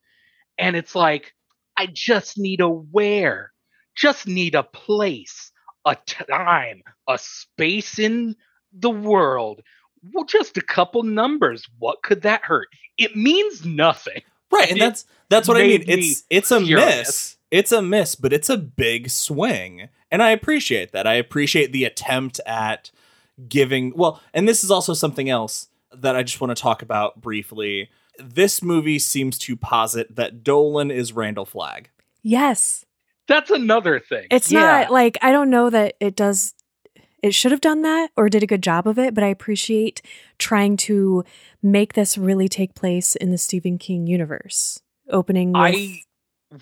C: and it's like, I just need a where, just need a place, a time, a space in the world. Well, just a couple numbers. What could that hurt? It means nothing.
B: right, and
C: It
B: that's that's what I mean. It's it's a
C: furious.
B: miss. It's a miss, but it's a big swing. And I appreciate that. I appreciate the attempt at giving well, and this is also something else that I just want to talk about briefly. This movie seems to posit that Dolan is Randall Flagg.
A: Yes.
C: That's another thing.
A: It's
C: Yeah.
A: not like I don't know that it does it should have done that or did a good job of it, but I appreciate trying to make this really take place in the Stephen King universe. Opening with
C: I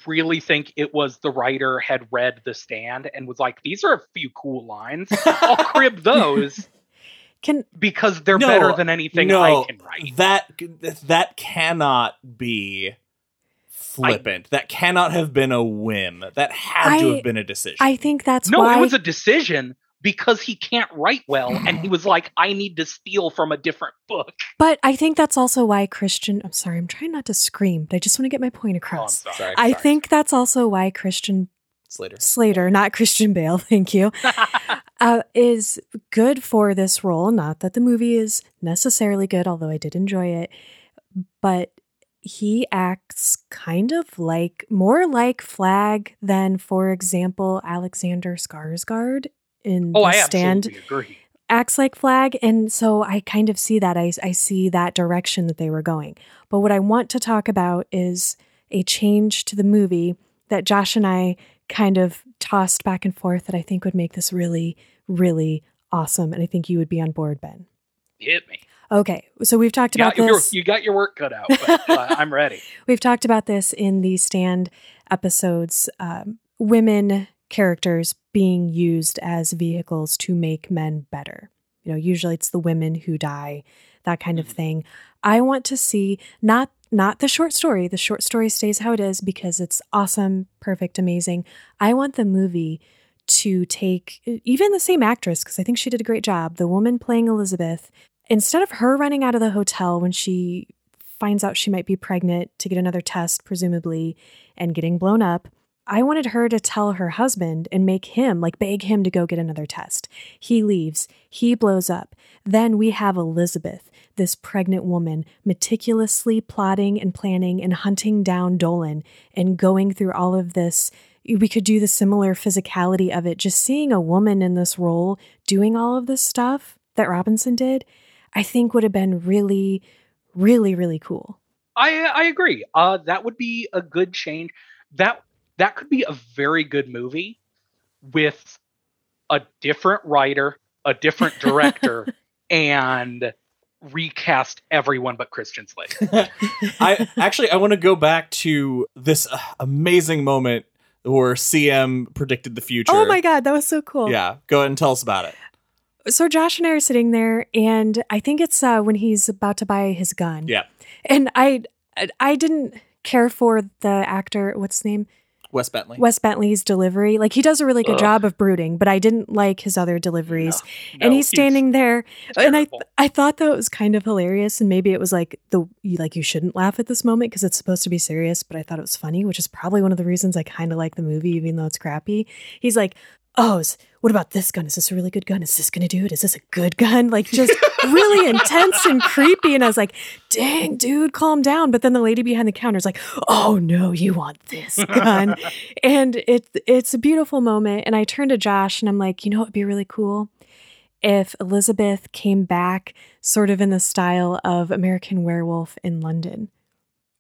C: really think it was the writer had read The Stand and was like, "These are a few cool lines. I'll [LAUGHS] crib those
A: can
C: because they're
B: No,
C: better than anything
B: no,
C: I can write."
B: that that cannot be flippant. that cannot have been a whim. That had to have been a decision.
A: I think that's
C: no,
A: why
C: it was a decision because he can't write well, and he was like, "I need to steal from a different book."
A: but I think that's also why Christian I'm sorry, I'm trying not to scream, but I just want to get my point
C: Oh, I'm
A: across.
C: sorry.
B: Sorry.
A: I
C: Sorry.
A: think that's also why Christian
B: Slater.
A: Slater, not Christian Bale, [LAUGHS] thank you, [LAUGHS] uh, is good for this role. Not that the movie is necessarily good, although I did enjoy it, but he acts kind of like more like Flagg than, for example, Alexander Skarsgård in
C: oh,
A: The
C: I
A: Stand
C: agree.
A: acts like Flagg, and so I kind of see that. I I see that direction that they were going. But what I want to talk about is a change to the movie that Josh and I kind of tossed back and forth that I think would make this really, really awesome. And I think you would be on board, Ben.
C: Hit me.
A: Okay, so we've talked
C: You
A: about
C: your,
A: this.
C: you got your work cut out, but uh, [LAUGHS] I'm ready.
A: We've talked about this in the stand episodes. Um, women characters being used as vehicles to make men better. You know, usually it's the women who die, that kind of mm-hmm. thing. I want to see not not the short story. The short story stays how it is because it's awesome, perfect, amazing. I want the movie to take even the same actress because I think she did a great job. The woman playing Elizabeth, instead of her running out of the hotel when she finds out she might be pregnant to get another test, presumably, and getting blown up. I wanted her to tell her husband and make him, like, beg him to go get another test. He leaves, he blows up. Then we have Elizabeth, this pregnant woman, meticulously plotting and planning and hunting down Dolan and going through all of this. We could do the similar physicality of it. Just seeing a woman in this role doing all of this stuff that Robinson did, I think would have been really, really, really cool.
C: I I agree. Uh, that would be a good change. That that could be a very good movie with a different writer, a different director, [LAUGHS] and recast everyone but Christian Slater. [LAUGHS]
B: I actually I want to go back to this uh, amazing moment where CM predicted the future.
A: Oh my God, that was so cool.
B: Yeah, go ahead and tell us about it.
A: So Josh and I are sitting there, and I think it's uh, when he's about to buy his gun.
B: Yeah,
A: And I, I didn't care for the actor. What's his name?
B: Wes Bentley.
A: Wes Bentley's delivery. Like he does a really good
C: Ugh.
A: job of brooding, but I didn't like his other deliveries.
C: No,
A: and he's standing there, and I
C: terrible.
A: I thought that was kind of hilarious, and maybe it was like the you, like you shouldn't laugh at this moment because it's supposed to be serious, but I thought it was funny, which is probably one of the reasons I kind of like the movie, even though it's crappy. He's like, "Oh, is- what about this gun? Is this a really good gun? Is this going to do it? Is this a good gun?" [LAUGHS] Like just really [LAUGHS] intense and creepy, and I was like, "Dang, dude, calm down." But then the lady behind the counter is like, "Oh no, you want this [LAUGHS] gun?" and it it's a beautiful moment. And I turned to Josh and I'm like, "You know what would be really cool?" if Elizabeth came back sort of in the style of American Werewolf in London,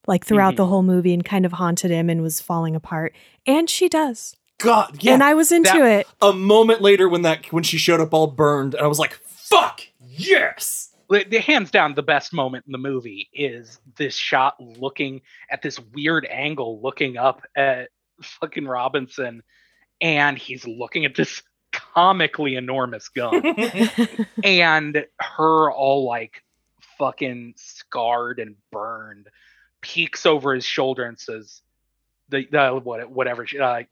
A: like throughout
C: Mhm.
A: the whole movie and kind of haunted him and was falling apart. And she does.
B: God, yeah.
A: And I was into
B: that-
A: it.
B: a moment later when that when she showed up all burned, and I was like, "Fuck yes!"
C: the, the hands down the best moment in the movie is this shot looking at this weird angle looking up at fucking robinson and he's looking at this comically enormous gun [LAUGHS] and her all like fucking scarred and burned peeks over his shoulder and says the, the what, whatever she- uh,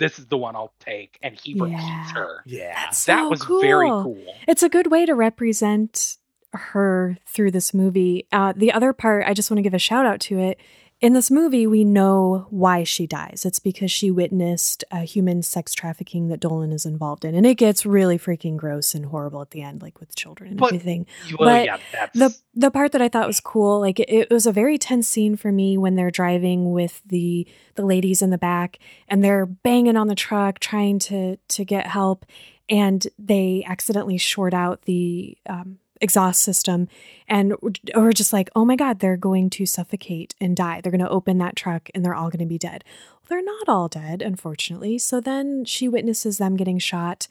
C: this is the one i'll take and he repeats her
B: Yeah,
A: That's
C: that
A: so
C: was very
A: cool.
C: cool
A: It's a good way to represent her through this movie. Uh, the other part, I just want to give a shout out to it. In this movie, we know why she dies. It's because she witnessed uh, human sex trafficking that Dolan is involved in. And it gets really freaking gross and horrible at the end, like with children and
C: But-
A: everything.
C: well,
A: But
C: yeah
A: the the part that I thought was cool, like it, it was a very tense scene for me when they're driving with the the ladies in the back and they're banging on the truck trying to to get help, and they accidentally short out the um, exhaust system and we're just like oh my god they're going to suffocate and die. They're going to open that truck and they're all going to be dead. Well, they're not all dead unfortunately. So then she witnesses them getting shot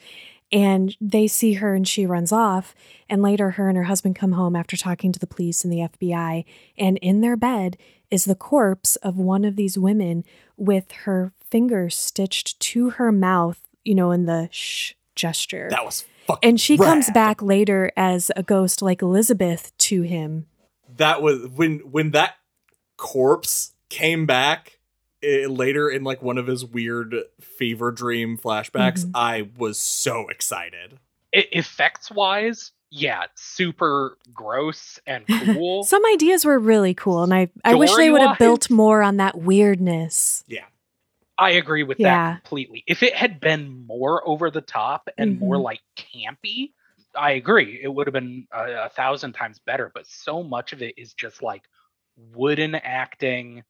A: and they see her and she runs off. And later her and her husband come home after talking to the police and the FBI and in their bed is the corpse of one of these women with her finger stitched to her mouth you know in the shh gesture.
B: That was fucking
A: and she comes back later as a ghost like Elizabeth to him.
B: That was when when that corpse came back eh, later in like one of his weird fever dream flashbacks.
A: Mhm.
B: I was so excited.
C: I- effects wise, yeah, super gross and cool. [LAUGHS]
A: Some ideas were really cool, and I, I wish they would have built more on that weirdness.
B: Yeah.
C: I agree with
A: Yeah.
C: that completely. If it had been more over the top and more
A: Mhm.
C: like campy, I agree. It would have been a, a thousand times better. But so much of it is just like wooden acting,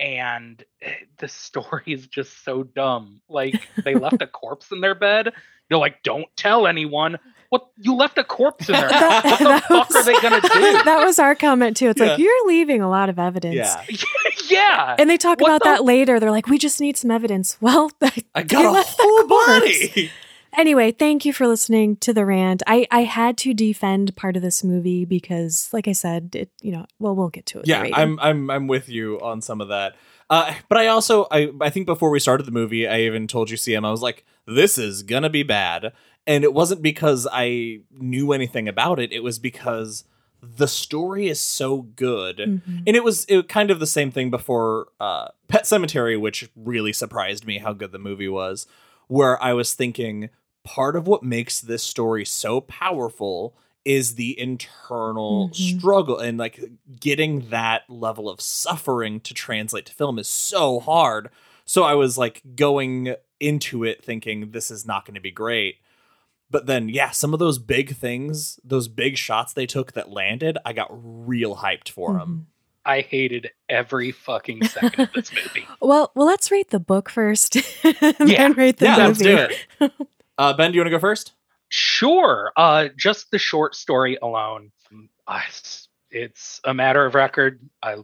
C: and eh, the [LAUGHS] story is just so dumb. Like they left a [LAUGHS] corpse in their bed. You're like, don't tell anyone. What you left a corpse in there? [LAUGHS]
A: That-
C: what the fuck
A: was-
C: are they gonna [LAUGHS] do?
A: that was our comment too. It's like you're leaving a lot of evidence.
B: Yeah. [LAUGHS]
C: yeah.
A: And they talk
C: What
A: about
C: the-
A: that later. They're like, we just need some evidence. Well,
B: I got a
A: left the
B: whole
A: corpse.
B: body.
A: Anyway, thank you for listening to the rant. I, I had to defend part of this movie because, like I said, it you know, well, we'll get to it.
B: yeah i'm i'm i'm with you on some of that uh but i also i i think before we started the movie i even told you cm i was like this is gonna be bad and it wasn't because i knew anything about it it was because the story is so good
A: Mhm.
B: and it was it, kind of the same thing before uh Pet Sematary which really surprised me how good the movie was where i was thinking part of what makes this story so powerful is the internal
A: Mhm.
B: struggle and like getting that level of suffering to translate to film is so hard so i was like going into it thinking this is not going to be great but then yeah some of those big things those big shots they took that landed i got real hyped for them
A: Mhm.
C: I hated every fucking second of this [LAUGHS] movie.
A: Well, well, let's rate the book first, [LAUGHS] and
C: Yeah.
A: then rate the
B: yeah
A: movie.
B: let's do it [LAUGHS] uh ben do you want to go first
C: Sure. Uh, just the short story alone, I, it's a matter of record. I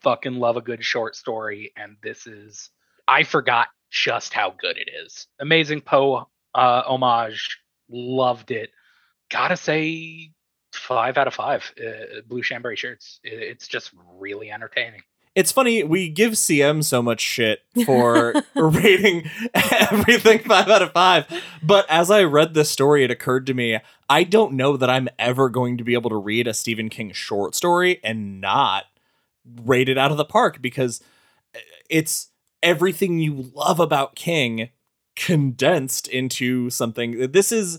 C: fucking love a good short story, and this is. I forgot just how good it is. Amazing Poe uh, homage. Loved it. Gotta say, five out of five. Uh, Blue Chambray shirts. It, it's just really entertaining.
B: It's funny we give cm so much shit [LAUGHS] for rating everything five out of five but as i read this story it occurred to me i don't know that i'm ever going to be able to read a stephen king short story and not rate it out of the park because it's everything you love about king condensed into something this is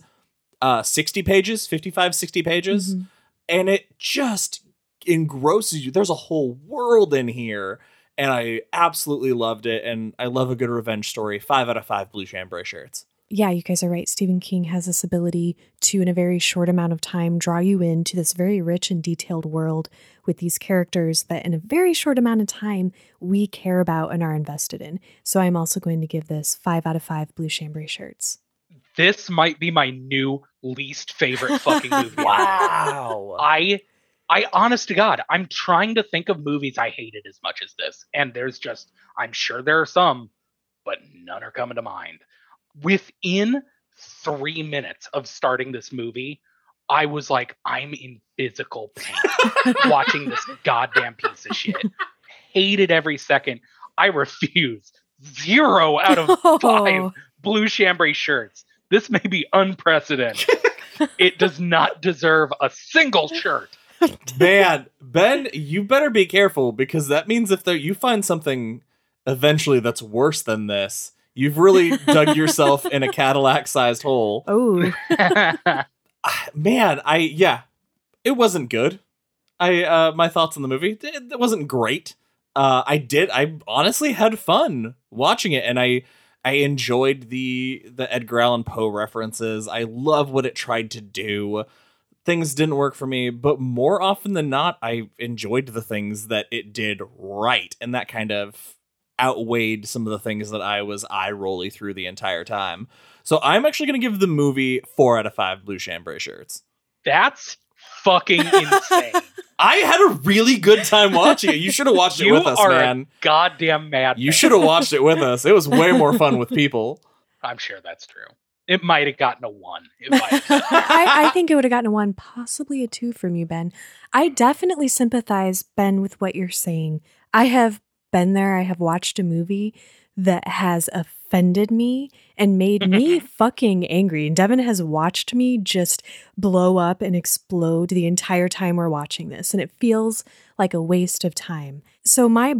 B: uh 60 pages 55 60 pages
A: Mhm.
B: and it just engrosses you. There's a whole world in here, and I absolutely loved it. And I love a good revenge story. Five out of five blue chambray shirts.
A: Yeah, you guys are right. Stephen King has this ability to, in a very short amount of time, draw you into this very rich and detailed world with these characters that, in a very short amount of time, we care about and are invested in. So I'm also going to give this five out of five blue chambray shirts.
C: This might be my new least favorite fucking movie. [LAUGHS]
B: Wow.
C: I I honest to God, I'm trying to think of movies I hated as much as this. And there's just I'm sure there are some, but none are coming to mind. Within three minutes of starting this movie, I was like, I'm in physical pain [LAUGHS] watching this goddamn piece of shit. Hated every second. I refuse. Zero out of [LAUGHS] five blue chambray shirts. This may be unprecedented. [LAUGHS] it does not deserve a single shirt. [LAUGHS]
B: Man, Ben, you better be careful because that means if there, you find something eventually that's worse than this, you've really dug yourself in a Cadillac sized hole.
A: oh, [LAUGHS]
B: Man, I, yeah, it wasn't good. I, uh, my thoughts on the movie, it, it wasn't great. Uh, I did, I honestly had fun watching it and I, I enjoyed the, the Edgar Allan Poe references. I love what it tried to do things didn't work for me, but more often than not, I enjoyed the things that it did right, and that kind of outweighed some of the things that I was eye rolly through the entire time. So I'm actually going to give the movie four out of five blue chambray shirts.
C: That's fucking [LAUGHS] insane.
B: I had a really good time watching it. You should have watched it with us, man.
C: Goddamn mad.
B: You should have watched it with us. It was way more fun with people. [LAUGHS]
C: I'm sure that's true. It might have gotten a one. It. [LAUGHS]
A: I, I [LAUGHS] think it would have gotten a one, possibly a two from you, Ben. I definitely sympathize, Ben, with what you're saying. I have been there. I have watched a movie that has offended me and made mm-hmm. me fucking angry. And Devin has watched me just blow up and explode the entire time we're watching this. And it feels like a waste of time. So my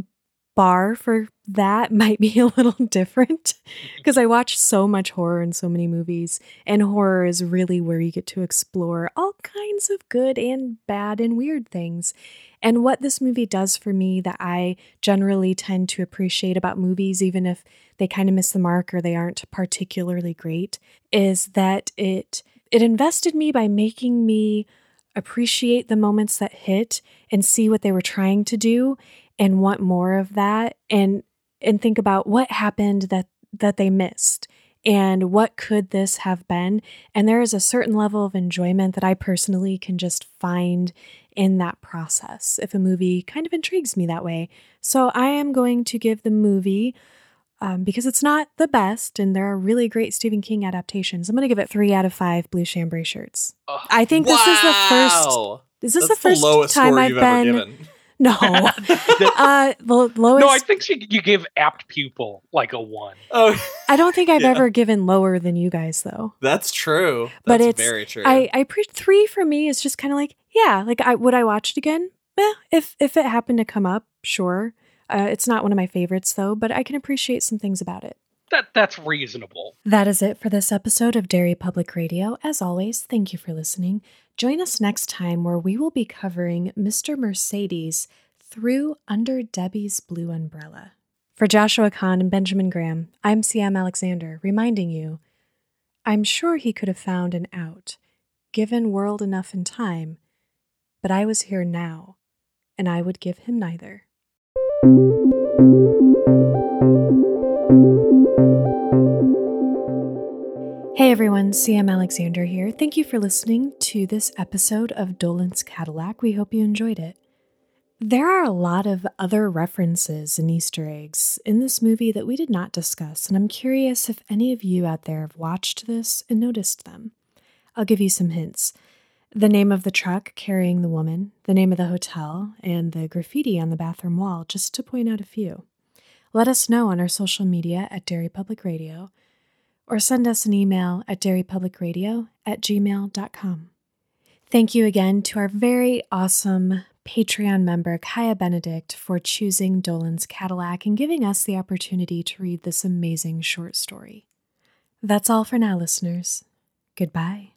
A: bar for that [LAUGHS] might be a little different mm-hmm. because I watch so much horror in so many movies, and horror is really where you get to explore all kinds of good and bad and weird things. And what this movie does for me that I generally tend to appreciate about movies, even if they kind of miss the mark or they aren't particularly great, is that it it invested me by making me appreciate the moments that hit and see what they were trying to do and want more of that and and think about what happened that that they missed and what could this have been and there is a certain level of enjoyment that I personally can just find in that process if a movie kind of intrigues me that way. So I am going to give the movie um, because it's not the best and there are really great Stephen King adaptations. I'm going to give it three out of five blue chambray shirts.
C: Ugh.
A: I think this is the first.
B: Wow.
A: Is this
B: That's
A: the first
B: lowest
A: time
B: score
A: I've been?
B: Ever given.
A: No, [LAUGHS] uh, the lowest.
C: no, I think she, you give apt pupil like a one.
B: Oh,
A: I don't think I've
B: Yeah.
A: ever given lower than you guys though.
B: that's true.
A: But
B: That's
A: it's-
B: very true.
A: I I pre- three for me is just kind of like yeah, like I would I watch it again? Eh, if if it happened to come up, sure. Uh, it's not one of my favorites though, but I can appreciate some things about it.
C: That that's reasonable.
A: That is it for this episode of Derry Public Radio. As always, thank you for listening. Join us next time where we will be covering Mr. Mercedes through Under Debbie's Blue Umbrella. For Joshua Kahn and Benjamin Graham, I'm CM Alexander, reminding you I'm sure he could have found an out, given world enough and time, but I was here now, and I would give him neither. Hey everyone, CM Alexander here. Thank you for listening to this episode of Dolan's Cadillac. We hope you enjoyed it. There are a lot of other references and Easter eggs in this movie that we did not discuss, and I'm curious if any of you out there have watched this and noticed them. I'll give you some hints. The name of the truck carrying the woman, the name of the hotel, and the graffiti on the bathroom wall, just to point out a few. Let us know on our social media at Derry Public Radio or send us an email at derrypublicradio at gmail.com. Thank you again to our very awesome Patreon member, Kaya Benedict, for choosing Dolan's Cadillac and giving us the opportunity to read this amazing short story. That's all for now, listeners. Goodbye.